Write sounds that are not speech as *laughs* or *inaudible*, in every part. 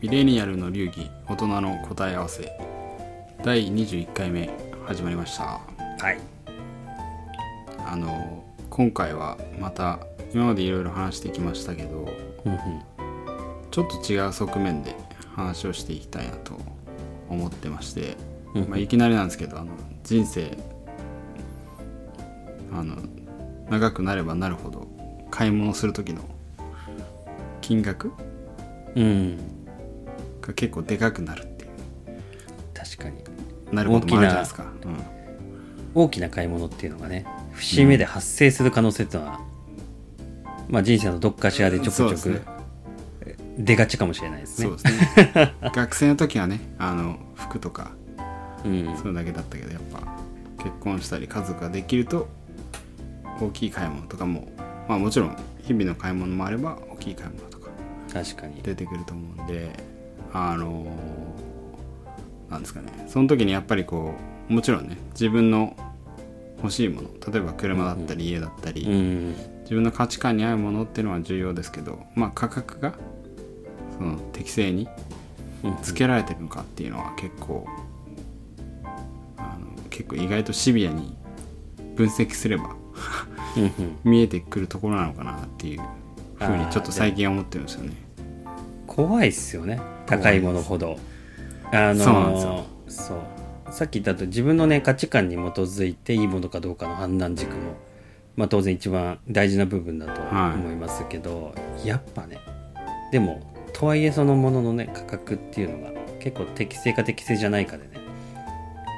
ミレニアルの流儀大人の答え合わせ。第21回目始まりました。はい。あの今回はまた今までいろいろ話してきましたけどうんうん。ちょっと違う側面で話をしていきたいなと思ってまして、うん。まあ、いきなりなんですけどあの人生あの長くなればなるほど買い物する時の金額？うんが結構でかくなるっていう。確かに。なることもあるじゃないですか、大きな買い物っていうのがね節目で発生する可能性っていうのは、まあ人生のどっかしらでちょこちょく出がちかもしれないですね。ね。*laughs* 学生の時はねあの服とかうん。それだけだったけどやっぱ結婚したり家族ができると大きい買い物とかもまあもちろん日々の買い物もあれば大きい買い物とか確かに。出てくると思うんであのなんですかね。その時にやっぱりこうもちろんね自分の欲しいもの例えば車だったり家だったり、うん自分の価値観に合うものっていうのは重要ですけどまあ価格がその適正にうんつけられてるのかっていうのは結構あの結構意外とシビアに分析すれば *laughs* 見えてくるところなのかなっていうふうにちょっと最近思ってるんですよね。怖いっすよね。高いものほど。あのそう。さっき言ったと自分のね価値観に基づいていいものかどうかの判断軸もまあ当然一番大事な部分だとはい。思いますけど、やっぱねでもとはいえそのもののね価格っていうのが結構適正か適正じゃないかでね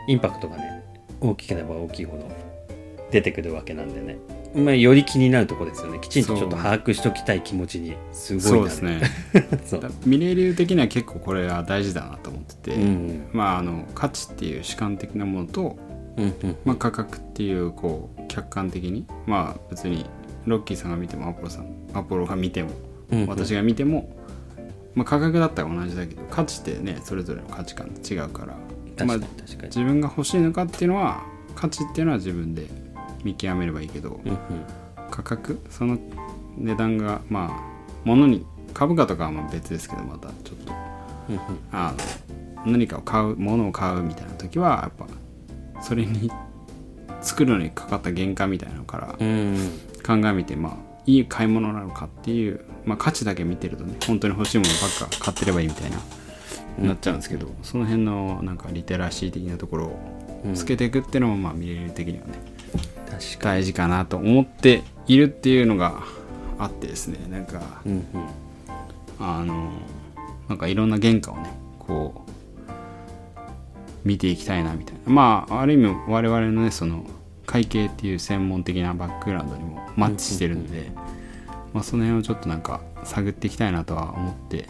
インパクトがね大きければ大きいほど出てくるわけなんでね。まあより気になるところですよね。きちんとちょっと把握しときたい気持ちに。すごいそうですね。*laughs* そう。だミレー流的には結構これは大事だなと思ってて、うんまああの価値っていう主観的なものと、うんうん。まあ、価格っていうこう客観的にまあ別にロッキーさんが見てもアポロさんアポロが見てもうんうん。私が見ても、まあ、価格だったら同じだけど価値ってねそれぞれの価値観違うから。確かにまあ、確かに、自分が欲しいのかっていうのは価値っていうのは自分で見極めればいいけどうんうん。価格？その値段がまあ物に株価とかはまあ別ですけどまたちょっと。うんうん。あの何かを買う物を買うみたいな時はやっぱそれに *laughs* 作るのにかかった原価みたいなのからうん。鑑みてまあいい買い物なのかっていう、まあ、価値だけ見てるとね本当に欲しいものばっか買ってればいいみたいな、なっちゃうんですけどその辺のなんかリテラシー的なところをつけていくっていうのもまあ見れる的にはね確か大事かなと思っているっていうのがあってですねなんかに、うんうん、あのなんかいろんな原価をねこう見ていきたいなみたいな。まあある意味我々のねその会計っていう専門的なバックグラウンドにもマッチしてるんで、まあ、その辺をちょっとなんか探っていきたいなとは思って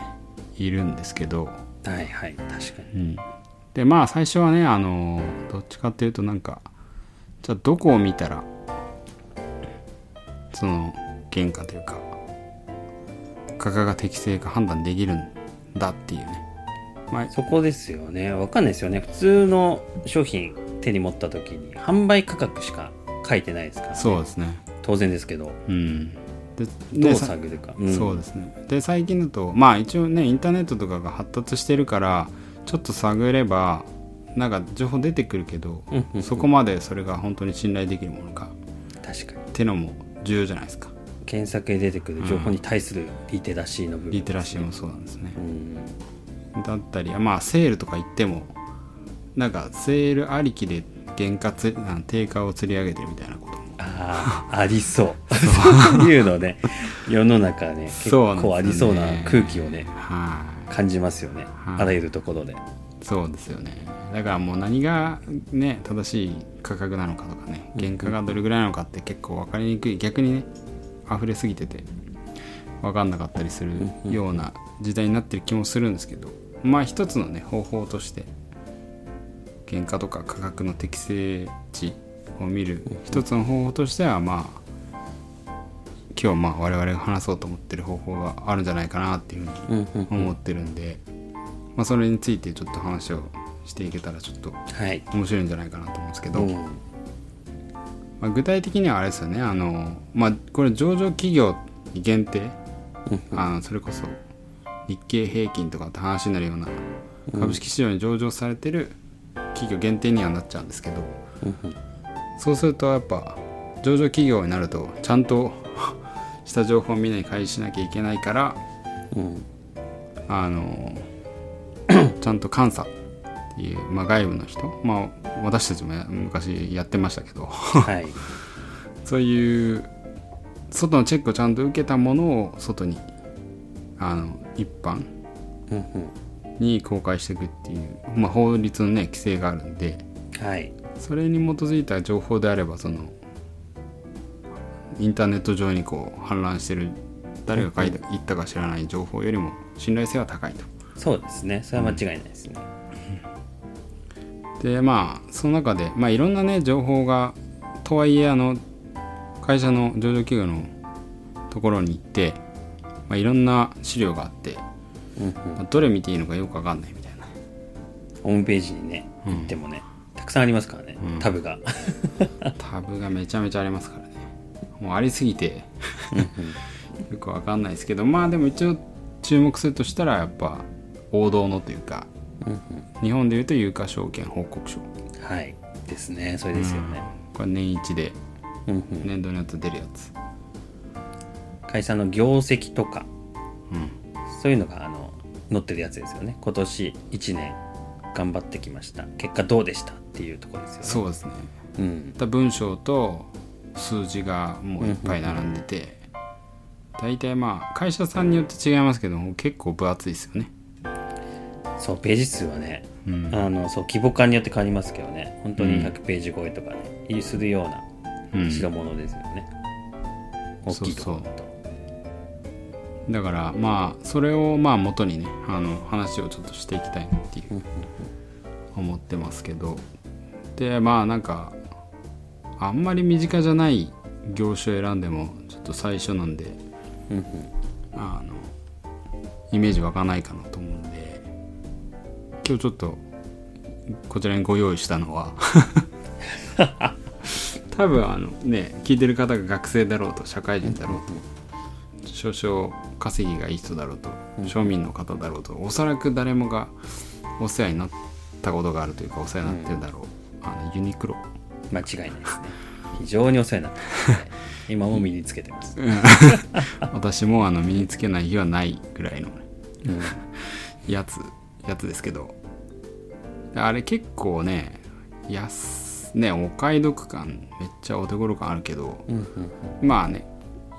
いるんですけど、はいはい確かに。うん、でまあ最初はねあのどっちかっていうとなんかじゃあどこを見たらその原価というか価格が適正か判断できるんだっていうね。まあそこですよね。わかんないですよね。普通の商品手に持った時に販売価格しか書いてないですから、ね、そうですね。当然ですけど。うん。でどう探るか、そうですね。で最近だとまあ一応ねインターネットとかが発達してるからちょっと探ればなんか情報出てくるけど、うんうんうん。そこまでそれが本当に信頼できるものか。確かに。ってのも重要じゃないですか。検索で出てくる情報に対するリテラシーの部分、リテラシーもそうなんですね。う、ん。だったりまあセールとか言ってもなんかセールありきで原価つ定価を釣り上げてるみたいなことも。ああありそう。*laughs* そう。いうのね。世の中ね。結構ありそうな空気をねはい。感じますよね、はい。あらゆるところでそうですよね。だからもう何がね正しい価格なのかとかね原価がどれぐらいなのかって結構分かりにくい。逆にね溢れすぎてて分かんなかったりするような時代になってる気もするんですけどまあ一つのね方法として原価とか価格の適正値を見る一つの方法としてはまあ今日まあ我々が話そうと思ってる方法があるんじゃないかなっていうふうに思ってるんで、まあ、それについてちょっと話をしていけたらちょっとはい。面白いんじゃないかなと思うんですけど、うん。まあ、具体的にはあれですよね。あの、まあ、これ上場企業に限定あのそれこそ日経平均とかって話になるような株式市場に上場されてる企業限定にはなっちゃうんですけどそうするとやっぱ上場企業になるとちゃんと *laughs* した情報をみんなに開示しなきゃいけないからうん。あの *clears throat* ちゃんと監査っていう、まあ、外部の人、まあ、私たちもや昔やってましたけど。はい。*laughs* そういう外のチェックをちゃんと受けたものを外にあの一般に公開していくっていう、まあ、法律のね規制があるんで。はい。それに基づいた情報であればそのインターネット上にこう氾濫してる誰が書いた言ったか知らない情報よりも信頼性は高いと。そうですね。それは間違いないですね。でまあその中で、まあ、いろんなね情報がとはいえあの会社の上場企業のところに行って、まあ、いろんな資料があって、うんうん。まあどれ見ていいのかよくわかんないみたいな。ホームページにねうん。行ってもね、たくさんありますからね、うん。タブが。*laughs* タブがめちゃめちゃありますからね。もうありすぎて *laughs* よくわかんないですけどまあでも一応注目するとしたらやっぱ王道のというかうんうん。日本でいうと有価証券報告書。はい。ですね。それですよね、これ年一でうんうん。年度のやつ出るやつ。会社の業績とかうん。そういうのがあの載ってるやつですよね。今年1年頑張ってきました。結果どうでしたっていうところですよね。そうですね。うん。だ文章と数字がもういっぱい並んでて大体まあ会社さんによって違いますけども結構分厚いですよねそうページ数はねうん。あのそう規模感によって変わりますけどね。本当に100ページ超えとかね、するようなうん。代物ですよね、大きいところだと。だからまあそれをまあ元にねあの話をちょっとしていきたいなっていう思ってますけど。でまあなんかあんまり身近じゃない業種を選んでもちょっと最初なんでうんうん。あのイメージ湧かないかな今日ちょっとこちらにご用意したのは *laughs* 多分あのね聞いてる方が学生だろうと社会人だろうと少々稼ぎがいい人だろうと庶民の方だろうとおそらく誰もがお世話になったことがあるというかお世話になってるだろう、あのユニクロ。間違いないですね。非常にお世話になってます、ね、今も身につけてます、*laughs* 私もあの身につけない日はないぐらいのうん。やつやつですけどあれ結構ね安ねお買い得感めっちゃお手頃感あるけどうんうんまあね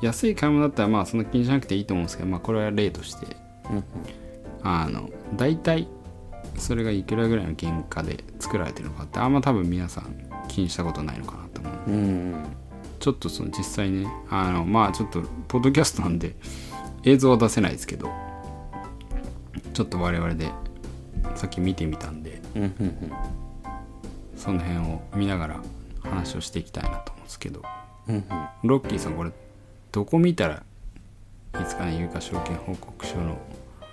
安い買い物だったらまあそんな気にしなくていいと思うんですけどまあこれは例としてうんうん。あの大体それがいくらぐらいの原価で作られてるのかってあんま多分皆さん気にしたことないのかなと思ううんうん。ちょっとその実際ねあのまあちょっとポッドキャストなんで映像は出せないですけどちょっと我々でさっき見てみたんでうんうんうん。その辺を見ながら話をしていきたいなと思うんですけど。うんうん。ロッキーさんこれどこ見たらいいですかね有価証券報告書の。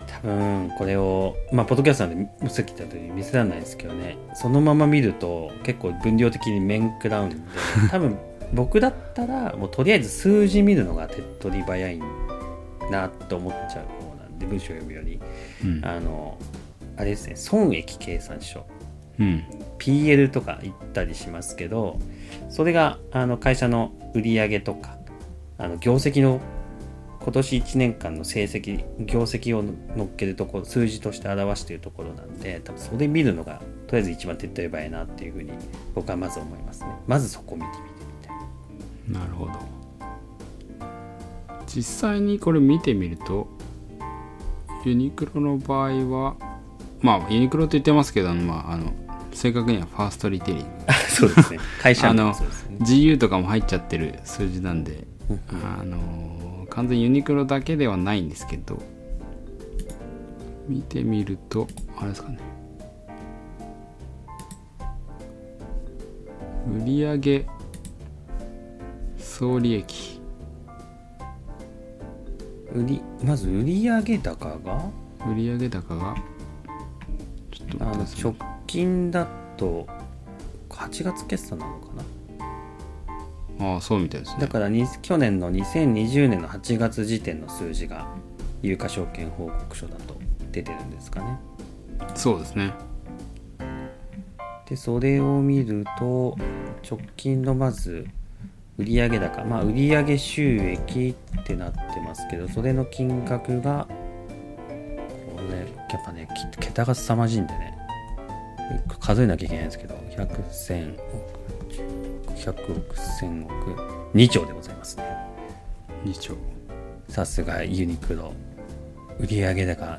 多分これをまあポッドキャストなんでさっき言った通り見せられないですけどね。そのまま見ると結構分量的に面食らうんで。*laughs* 多分僕だったらもうとりあえず数字見るのが手っ取り早いなと思っちゃう方なんで文章を読むより。うん。あのあれですね損益計算書。うん。PL とか言ったりしますけどそれがあの会社の売上とかあの業績の今年1年間の成績業績を乗っけるところ数字として表しているところなんで多分それ見るのがとりあえず一番手っ取り早いなっていうふうに僕はまず思いますね。まずそこ見てみてみたいな。なるほど。実際にこれ見てみるとユニクロの場合はまあユニクロって言ってますけど、まあ、あの正確にはファーストリテイリング。*laughs* そうですね。会社あのね。GU とかも入っちゃってる数字なんで、うん。あの完全ユニクロだけではないんですけど見てみるとあれですかね。売上総利益。売りまず売上高が？売上高が？あ直近だと8月決算なのかな？ああそうみたいですね。だからに去年の2020年の8月時点の数字が有価証券報告書だと出てるんですかね。そうですね。でそれを見ると直近のまず売上高まあ売上収益ってなってますけどそれの金額がこれやっぱねき桁が凄まじいんでね。数えなきゃいけないんですけど100千億100億1000億2兆でございますね。2兆。さすがユニクロ売上高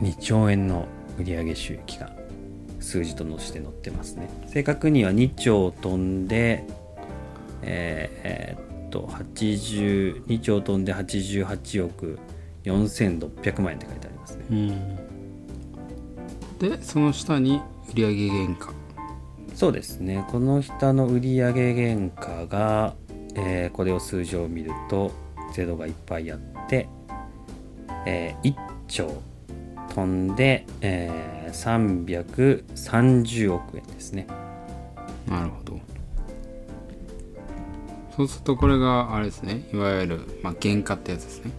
2兆円の売上収益が数字として載ってますね。正確には2兆飛んでえーえーっと82兆飛んで88億4600万円って書いてありますね。うん。でその下に売上原価。そうですね。この下の売上原価が、えーこれを数字を見るとゼロがいっぱいあって、えー1兆飛んで、えー330億円ですね。なるほど。そうするとこれがあれですね。いわゆる、まあ、原価ってやつですね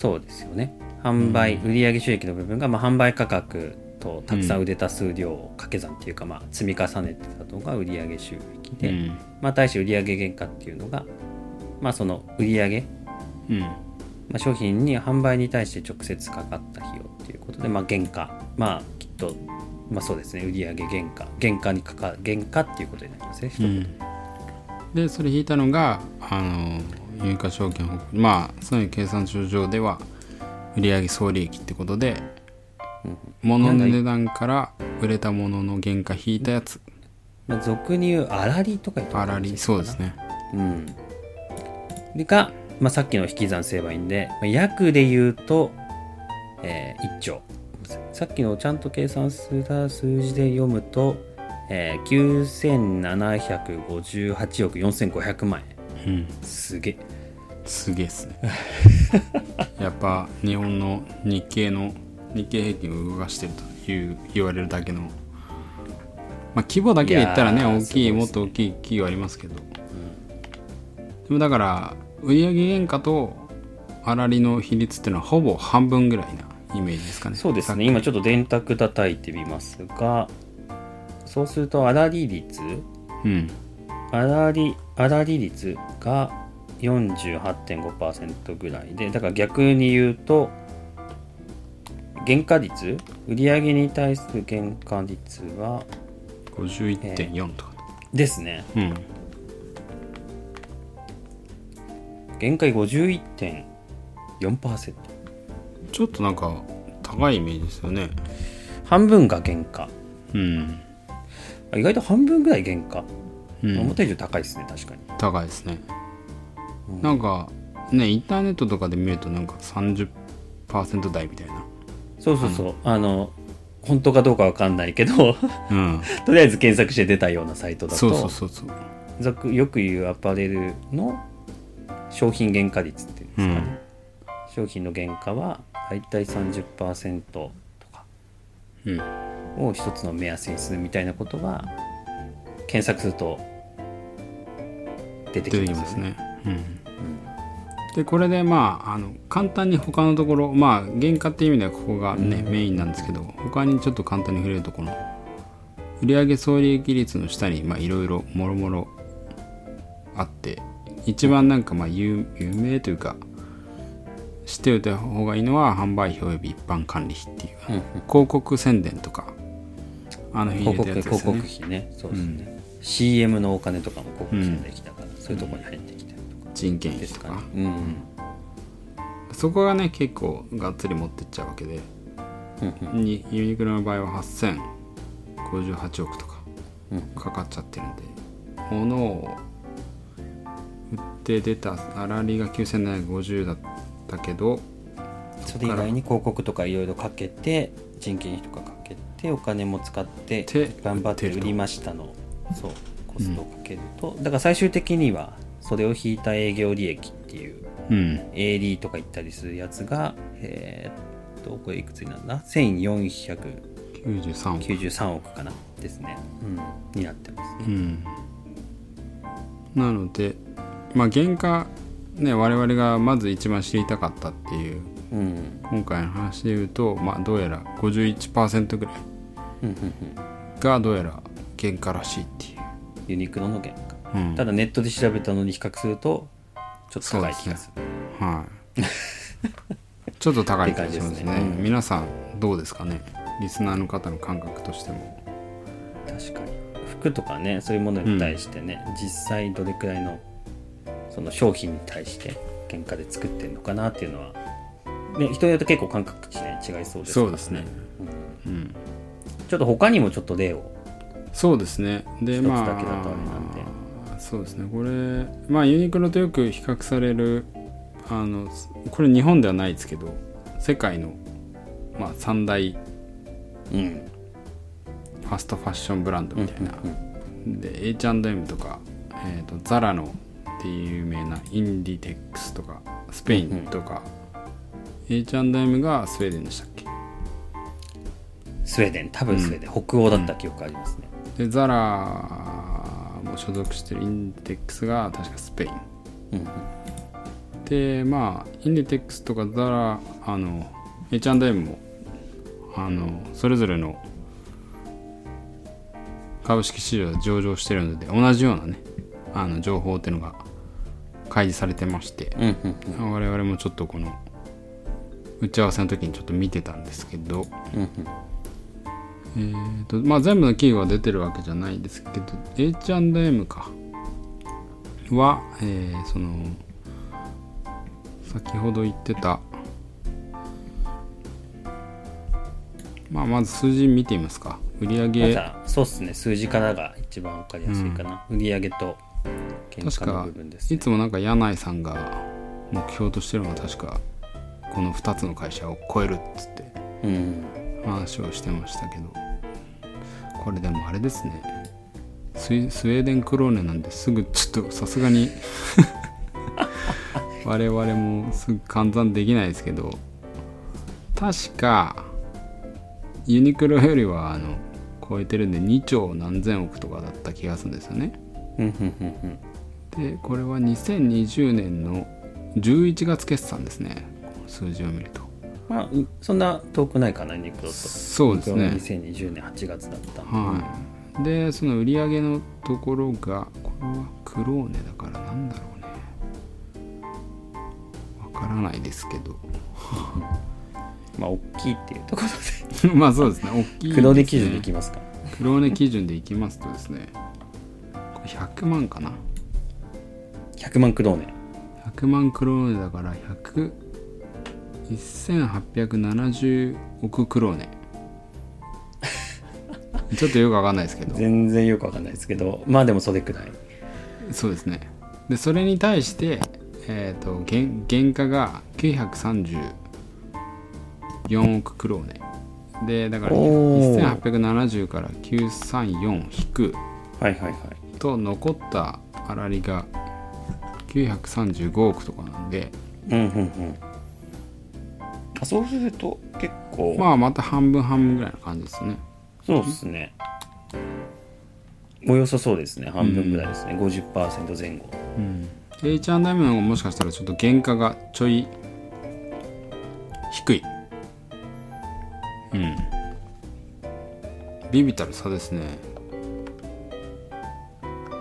そうですよね。販売、売上収益の部分が、まあ、販売価格とたくさん売れた数量を掛け算っていうか、まあ、積み重ねてたのが売上収益で、うん。まあ、対して売上原価っていうのが、まあ、その売上うん。まあ、商品に販売に対して直接かかった費用っていうことで、まあ、原価。まあきっと、まあ、そうですね。売上原価。原価にかか原価っていうことになりますね、うん。でそれ引いたのがあの有価証券まあそういう計算書上では売上総利益ってことでうん物の値段から売れたものの原価引いたやつ。まあ、俗に言う粗利とか言って粗利そうですね。うん。でが、まあ、さっきの引き算すればいいんで、まあ、約で言うと、えー1兆。さっきのちゃんと計算した数字で読むと、えー、9758億4500万円。うん。すげえすげえっすね。*laughs* やっぱ日本の日経の日経平均を動かしてるという言われるだけのまあ規模だけで言ったらね大きいねもっと大きい企業ありますけど、でもだから売上原価と粗利の比率っていうのはほぼ半分ぐらいなイメージですかね。そうですね。今ちょっと電卓叩いてみますがそうすると粗利率うん。粗利粗利率が48.5%ぐらいでだから逆に言うと原価率売上に対する原価率は51.4とか、ですね。うん。限界51.4%ちょっとなんか高いイメージですよね。半分が原価。うん、あ意外と半分ぐらい原価、うん、思った以上高いですね確かに。高いですね、うんなんかねインターネットとかで見るとなんか30%台みたいな。そうそうそう。あの本当かどうかわかんないけどうん。*laughs* とりあえず検索して出たようなサイトだとそうそうそうそう。俗よく言うアパレルの商品原価率っていうんですかね、商品の原価はだいたい30%とかうん。を一つの目安にするみたいなことは検索すると出てきますよね。きますね。うんでこれでまああの簡単に他のところまあ原価っていう意味ではここがね、メインなんですけど他にちょっと簡単に触れるとこの売上総利益率の下にまあいろいろもろもろあって一番なんかまあ有有名というか知っておいた方がいいのは販売費及び一般管理費っていう、うんうん。広告宣伝とかあの広告入れたやつです広よね。告費ね。そうですね、CM のお金とかも広告費できたから、そういうところに入ってきたりとか人件です費とか。かね。うん。そこがね結構がっつり持ってっちゃうわけで。うんうん。にユニクロの場合は8058億とか。うんかかっちゃってるんで。物を売って出た粗利が9750だったけど。それ以外に広告とかいろいろかけて人件費とかかけてお金も使ってで頑張って売りましたの。そう。コストをかけると、だから最終的にはそれを引いた営業利益っていううん。AD とか言ったりするやつがえーっとこれいくつになるんだ？1493 93億。億かな？ですね、うん、になってますね。うん。なのでまあ原価ね我々がまず一番知りたかったっていううん。今回の話で言うと、まあ、どうやら51%ぐらいがどうやら原価らしいっていう、ユニクロの原。価うん。ただネットで調べたのに比較するとちょっと高い気がする。はい。*laughs* ちょっと高い気がしますね。って感じですね。うん。皆さんどうですかね？リスナーの方の感覚としても。確かに。服とかねそういうものに対してね、実際どれくらいのその商品に対して原価で作ってるのかなっていうのは、ね、人によって結構感覚値ね違いそうですからそうですね。うん。うん。ちょっと他にもちょっと例を。そうですね。でまあそうですね。これまあユニクロとよく比較されるあのこれ日本ではないですけど世界の、まあ、三大うんファストファッションブランドみたいな、うんで H&M とか、えー、とザラのっていう有名なインディテックスとかスペインとか、H&M がスウェーデンでしたっけ？スウェーデン。多分スウェーデン、北欧だった記憶ありますね、でザラも所属してるインデックスが確かスペイン。うんでまあインディテックスとかザラあの H&M もあのそれぞれの株式市場で上場してるので同じようなねあの情報っていうのが開示されてましてうんうんうん。我々もちょっとこの打ち合わせの時にちょっと見てたんですけど、うんえーとまあ、全部の企業が出てるわけじゃないですけど H&M か。は、えーその先ほど言ってた、まあ、まず数字見てみますか。売ま上そうっすね。数字からが一番わかりやすいかな、売上と原価の確か部分です、ね、いつもなんか柳井さんが目標としてるのは確かこの2つの会社を超えるっつってうん。話をしてましたけどこれでもあれですね。スウェーデンクローネなんですぐちょっとさすがに。*laughs* 我々もすぐ換算できないですけど。確かユニクロよりはあの超えてるんで2兆何千億とかだった気がするんですよね。でこれは2020年の11月決算ですね。数字を見るとまあうんそんな遠くないかなユニクロと。そうですね。ユニクロは2020年8月だったんで。はい、でその売り上げのところがこれはクローネだからなんだろうね。わからないですけど。*laughs* まあ大きいっていうところ *laughs* まあそうですね。大きいで黒で基準でいきますか。クローネ基準でいきますとですねこれ100万かな。100万クローネ100万クローネだから100 1870億クローネちょっとよくわかんないですけど。全然よくわかんないですけどまあでもそれくらい。そうですね。でそれに対して、えー、と原原価が934億クローネでだからおー。1870から934引く。はいはいはい。と残った粗利が935億とかなんで。うんうんうん。あそうすると結構、まあまた半分半分ぐらいの感じですね。そうですね。およそそうですね。半分ぐらいですね、50%前後。で H&M の方がもしかしたらちょっと原価がちょい低い。うん。ビビたる差ですね。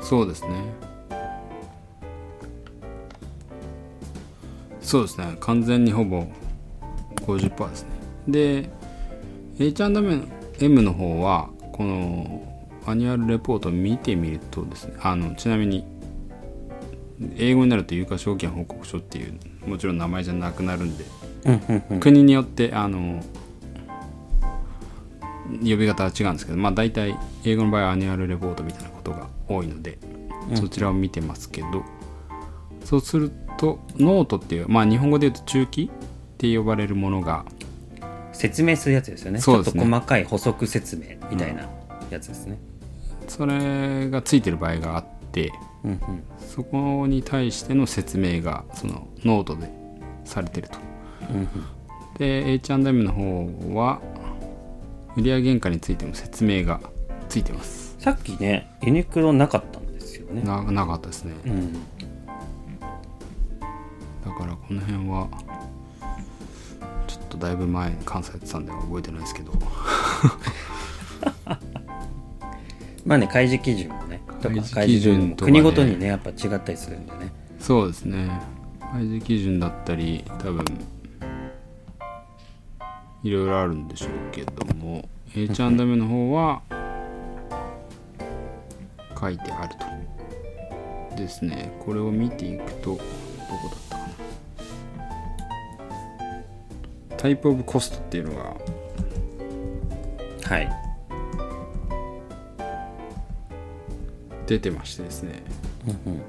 そうですね。そうですね。完全にほぼ50%ですね。で H&M の方はこの annual report を見てみるとですねあのちなみに英語になると有価証券報告書っていうもちろん名前じゃなくなるんで、国によってあの呼び方は違うんですけどまあ大体英語の場合は annual report みたいなことが多いので、そちらを見てますけどそうするとノートっていうまあ日本語で言うと注記って呼ばれるものが説明するやつですよね。そうですね。ちょっと細かい補足説明みたいなやつですね、それがついてる場合があってうんうん。そこに対しての説明がそのノートでされてると。うんうん。で H&M の方は売上原価についても説明がついてます。さっきねユニクロなかったんですよね。ななかったですね。うん。だからこの辺はだいぶ前関西やってたんで覚えてないですけど。*laughs* まあね開示基準もねとか開示基準とかね。国ごとにねやっぱ違ったりするんでね。そうですね。開示基準だったり多分いろいろあるんでしょうけども H&M の方は書いてあると。ですね。これを見ていくとどこだっタイプオブコストっていうのが。はい。出てましてですね。うんうん。こ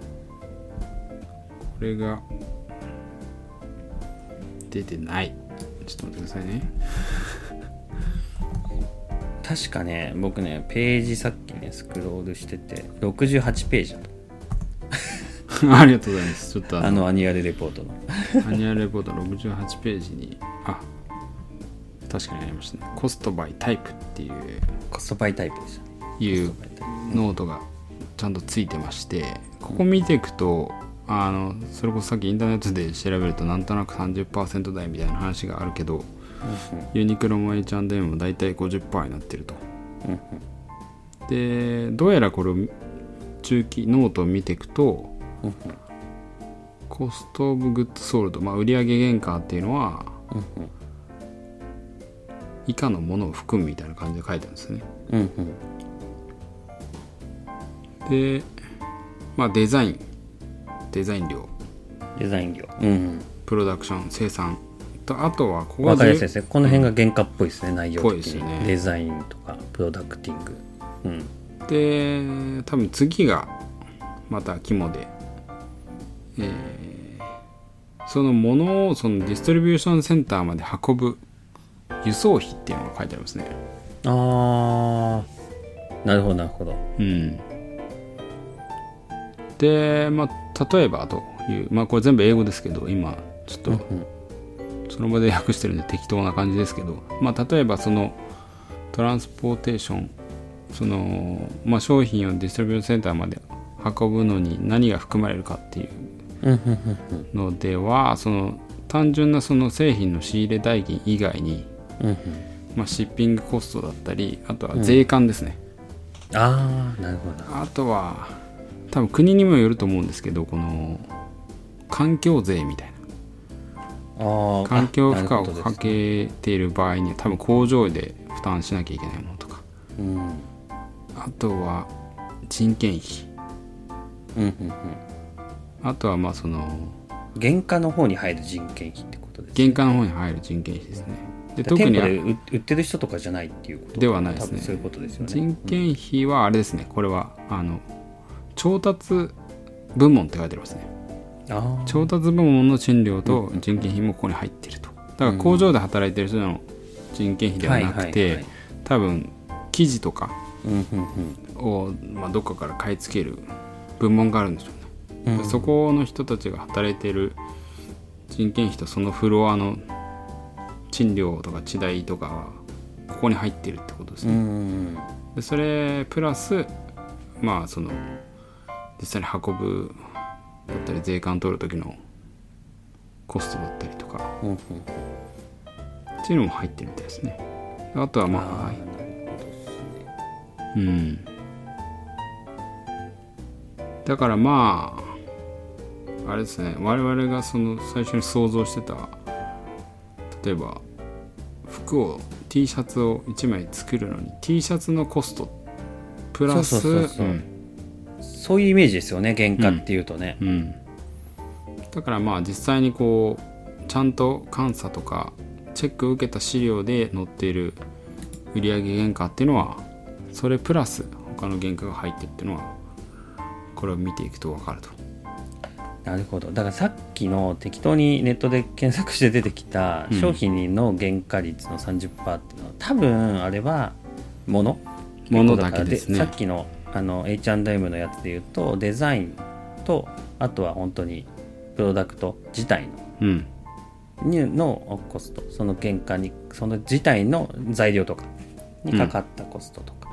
れが。出てない。ちょっと待ってくださいね。*laughs* 確かね僕ねページさっきねスクロールしてて68ページだと *laughs* ありがとうございます。ちょっとあの。あの annual report の。 annual report 68ページにあ確かにありましたね。 cost by type っていう cost by type でしたね。いうノートがちゃんとついてましてここ見ていくとあのそれこそさっきインターネットで調べるとなんとなく30%台みたいな話があるけどユニクロも H&M も大体50%になってると。でどうやらこれを中期ノートを見ていくと cost of goods sold、まあ、売上原価っていうのはうんうん。以下のものを含むみたいな感じで書いてあるんですね。うんうん。でまあデザイン。デザイン量デザイン業うん production 生産。とあとはここうんわかりやすい重ですね。この辺が原価っぽいですね内容ぽい的に、ですよね。デザインとかプロダクティング。うん。で多分次がまた肝で、えーそのものをそのディストリビューションセンターまで運ぶ輸送費っていうのが書いてありますね。あー。なるほどなるほど。うん。でまあ例えばというまあこれ全部英語ですけど今ちょっと、うん。その場で訳してるんで適当な感じですけど、まあ、例えばそのトランスポーテーションその、まあ、商品をディストリビューションセンターまで運ぶのに何が含まれるかっていうのではその単純なその製品の仕入れ代金以外に、うんうん。まあ、シッピングコストだったりあとは税関ですね、ああなるほどあとは多分国にもよると思うんですけどこの環境税みたいな。環境負荷をかけている場合には多分工場で負担しなきゃいけないものとか。うん。あとは人件費。うんうんあとはまあそのうん原価の方に入る人件費ってことです原価の方に入る人件費ですね。で特店に売売ってる人とかじゃないっていうこと。ではないですね。そういうことですよね。人件費はあれですね。これはあの調達部門って書いてありますね。調達部門の賃料と人件費もここに入っていると。だから工場で働いてる人の人件費ではなくてはい多分生地とかを、まあ、どっかから買い付ける部門があるんでしょうね、うん。うんそこの人たちが働いてる人件費とそのフロアの賃料とか地代とかはここに入ってるってことですね、うんうんでそれプラスまあその実際に運ぶだったり税関取る時のコストだったりとか。うんうん。っていうのも入ってるみたいですね。あとはまあうん。だからまああれですね我々がその最初に想像してた例えば服を T シャツを1枚作るのに T シャツのコストプラスそういうイメージですよね原価っていうとね、うん、だからまあ実際にこうちゃんと監査とかチェックを受けた資料で載っている売上原価っていうのはそれプラス他の原価が入ってるっていうのはこれを見ていくと分かるとなるほど。だからさっきの適当にネットで検索して出てきたうん。商品の原価率の30%っていうのは多分あれは物？物だけですね。さっきのあの H&M のやつで言うとデザインとあとは本当にプロダクト自体うん。のコスト。その原価にその自体の材料とかにかかったコストとか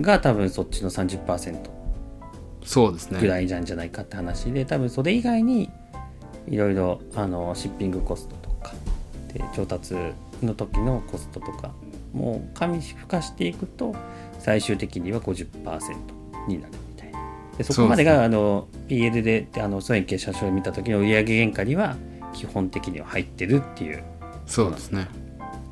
が多分そっちの30%そうですね。ぐらいなんじゃないかって話で多分それ以外にいろいろあのシッピングコストとかで調達の時のコストとかもう加味付加していくと最終的には50%になるみたいな。でそこまでがあの PL でであの損益計算書を見た時の売上原価には基本的には入ってるっていう。そうですね。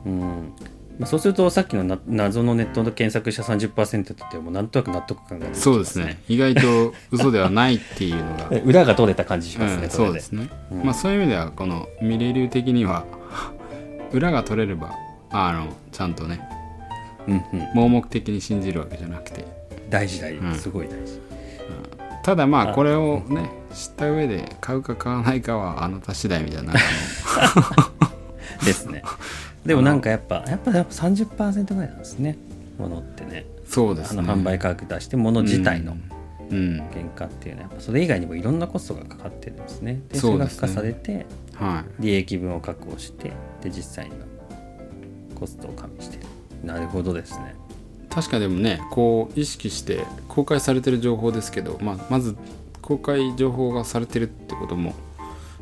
うんまあ、そうするとさっきのな謎のネットの検索した30%ってもうなんとなく納得感が出てきますそうですね。意外と嘘ではないっていうのが。え *laughs* 裏が取れた感じしますね、うん、そうですね、うん。まあそういう意味ではこのミレ流的には *laughs* 裏が取れればあのちゃんとねうんうん、盲目的に信じるわけじゃなくて。大事大事、うん。すごい大事。ただまああこれをね知った上で買うか買わないかはあなた次第みたいな。*laughs* ですねでもなんかやっぱやっぱやっぱ30%ぐらいなんですね。ものってね。そうですね。あの販売価格出してもの自体の。うん、原価っていうのはやっぱそれ以外にもいろんなコストがかかってるんですね。でそそうですね。れが付加されてはい。利益分を確保してで実際のコストを加味して。るなるほどですね。確かでもねこう意識して公開されてる情報ですけど、まあ、まず公開情報がされてるってことも、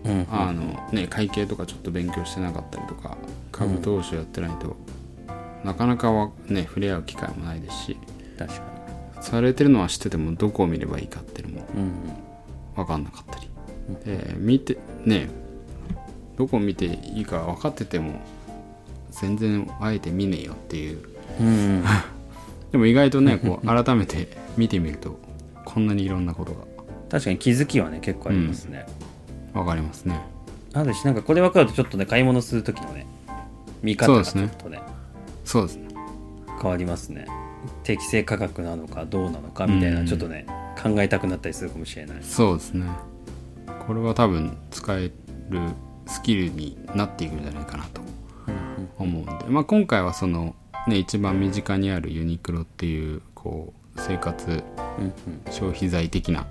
うん。あのね、会計とかちょっと勉強してなかったりとか株投資をやってないと、なかなかはね触れ合う機会もないですし確かされてるのは知っててもどこを見ればいいかっていうのもにうん。うん分かんなかったり、で見てねどこを見ていいか分かってても全然あえて見ねえよっていう。うん。*laughs* でも意外とねこう改めて見てみるとこんなにいろんなこと確かに気づきはね結構ありますね、が分かりますね。あるしなんかこれ分かるとちょっとね買い物する時のね見方がちょっとねそうですね。変わりますね。適正価格なのかどうなのかみたいな、うん。ちょっとね考えたくなったりするかもしれない。そうですね。これは多分使えるスキルになっていくんじゃないかなと思うんで、まあ、今回はそのね一番身近にあるユニクロっていうこう生活うん消費財的な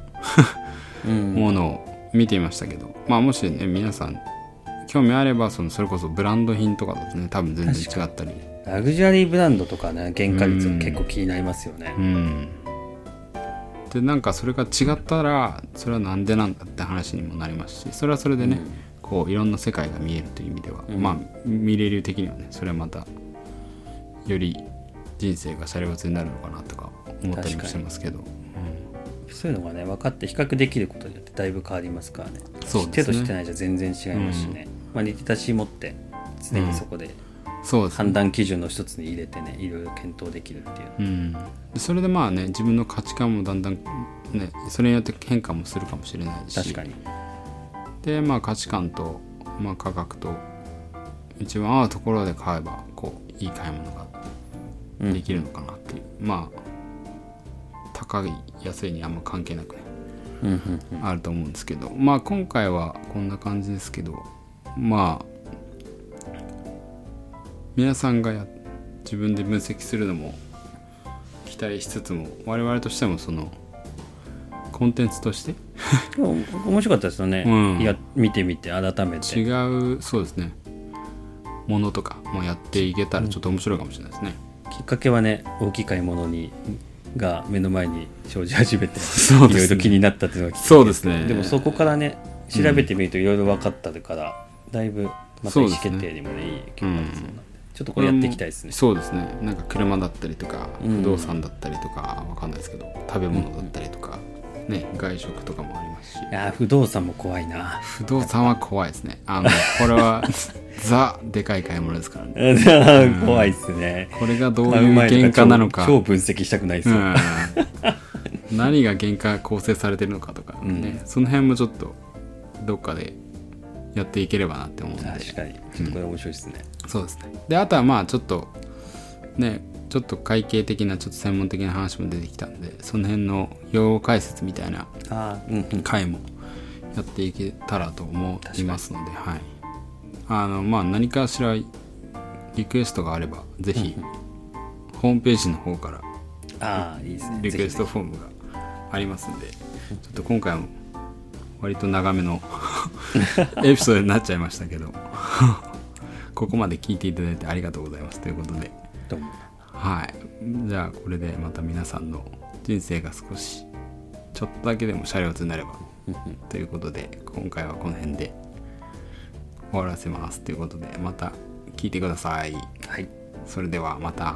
*laughs* ものを見てみましたけど、まあもしね皆さん興味あればそのそれこそブランド品とかだとね多分全然違ったり。ラグジュアリーブランドとかね原価率は結構気になりますよね。うん。でなんかそれが違ったらそれはなんでなんだって話にもなりますしそれはそれでね、こういろんな世界が見えるという意味では、うん。まあ見れる的にはねそれはまたより人生がシャレオツになるのかなとか思ったりもしてますけど、そういうのがね分かって比較できることによってだいぶ変わりますからね。そうですね。と知ってないじゃ全然違いますしね、まあ、リテラシー持って常にそこでそうですね。判断基準の一つに入れてねいろいろ検討できるっていう。うん、でそれでまあね自分の価値観もだんだんねそれによって変化もするかもしれないし。確かに。でまあ価値観と、まあ、価格と一番合うところで買えばこういい買い物がうんできるのかなっていう、まあ高い安いにあんま関係なくねうんうんうん。あると思うんですけど。まあ今回はこんな感じですけどまあ皆さんがや自分で分析するのも期待しつつも我々としてもそのコンテンツとして？面白かったですよね、うん。いや見てみて改めて。違うそうですね。ものとかもやっていけたらちょっと面白いかもしれないですね、きっかけはね大きい買い物にが目の前に生じ始めていろいろ気になったっていうのがきっかけそうですね。でもそこからね調べてみるといろいろ分かったから、だいぶまた意思決定にもねいい影響がありそうなんで、ちょっとこれやっていきたいですね。そうですね。なんか車だったりとかうん。不動産だったりとかわかんないですけど食べ物だったりとか、ね外食とかもありますし。いやー不動産も怖いな。不動産は怖いですね。あのこれは *laughs* ザでかい買い物ですからね。*laughs* 怖いっすね。これがどういう原価なのか。超超分析したくないですよ、うん。何が原価構成されてるのかとかね、うん。その辺もちょっとどっかでやっていければなって思うんで。確かに。ちょっとこれ面白いですね、そうですね。であとはまあちょっとねちょっと会計的なちょっと専門的な話も出てきたんでその辺の用語解説みたいな回もやっていけたらと思いますのではい。あのまあ何かしらリクエストがあればぜひホームページの方からああいいですね。リクエストぜフォームがありますんでちょっと今回も割と長めの *laughs* エピソードになっちゃいましたけど。*laughs* ここまで聞いていただいてありがとうございます。ということで。ひどうも。はい。じゃあこれでまた皆さんの人生が少しちょっとだけでもシャレオツになれば。ということで今回はこの辺で終終わらせます。ということでまた聞いてください。はい。それではまた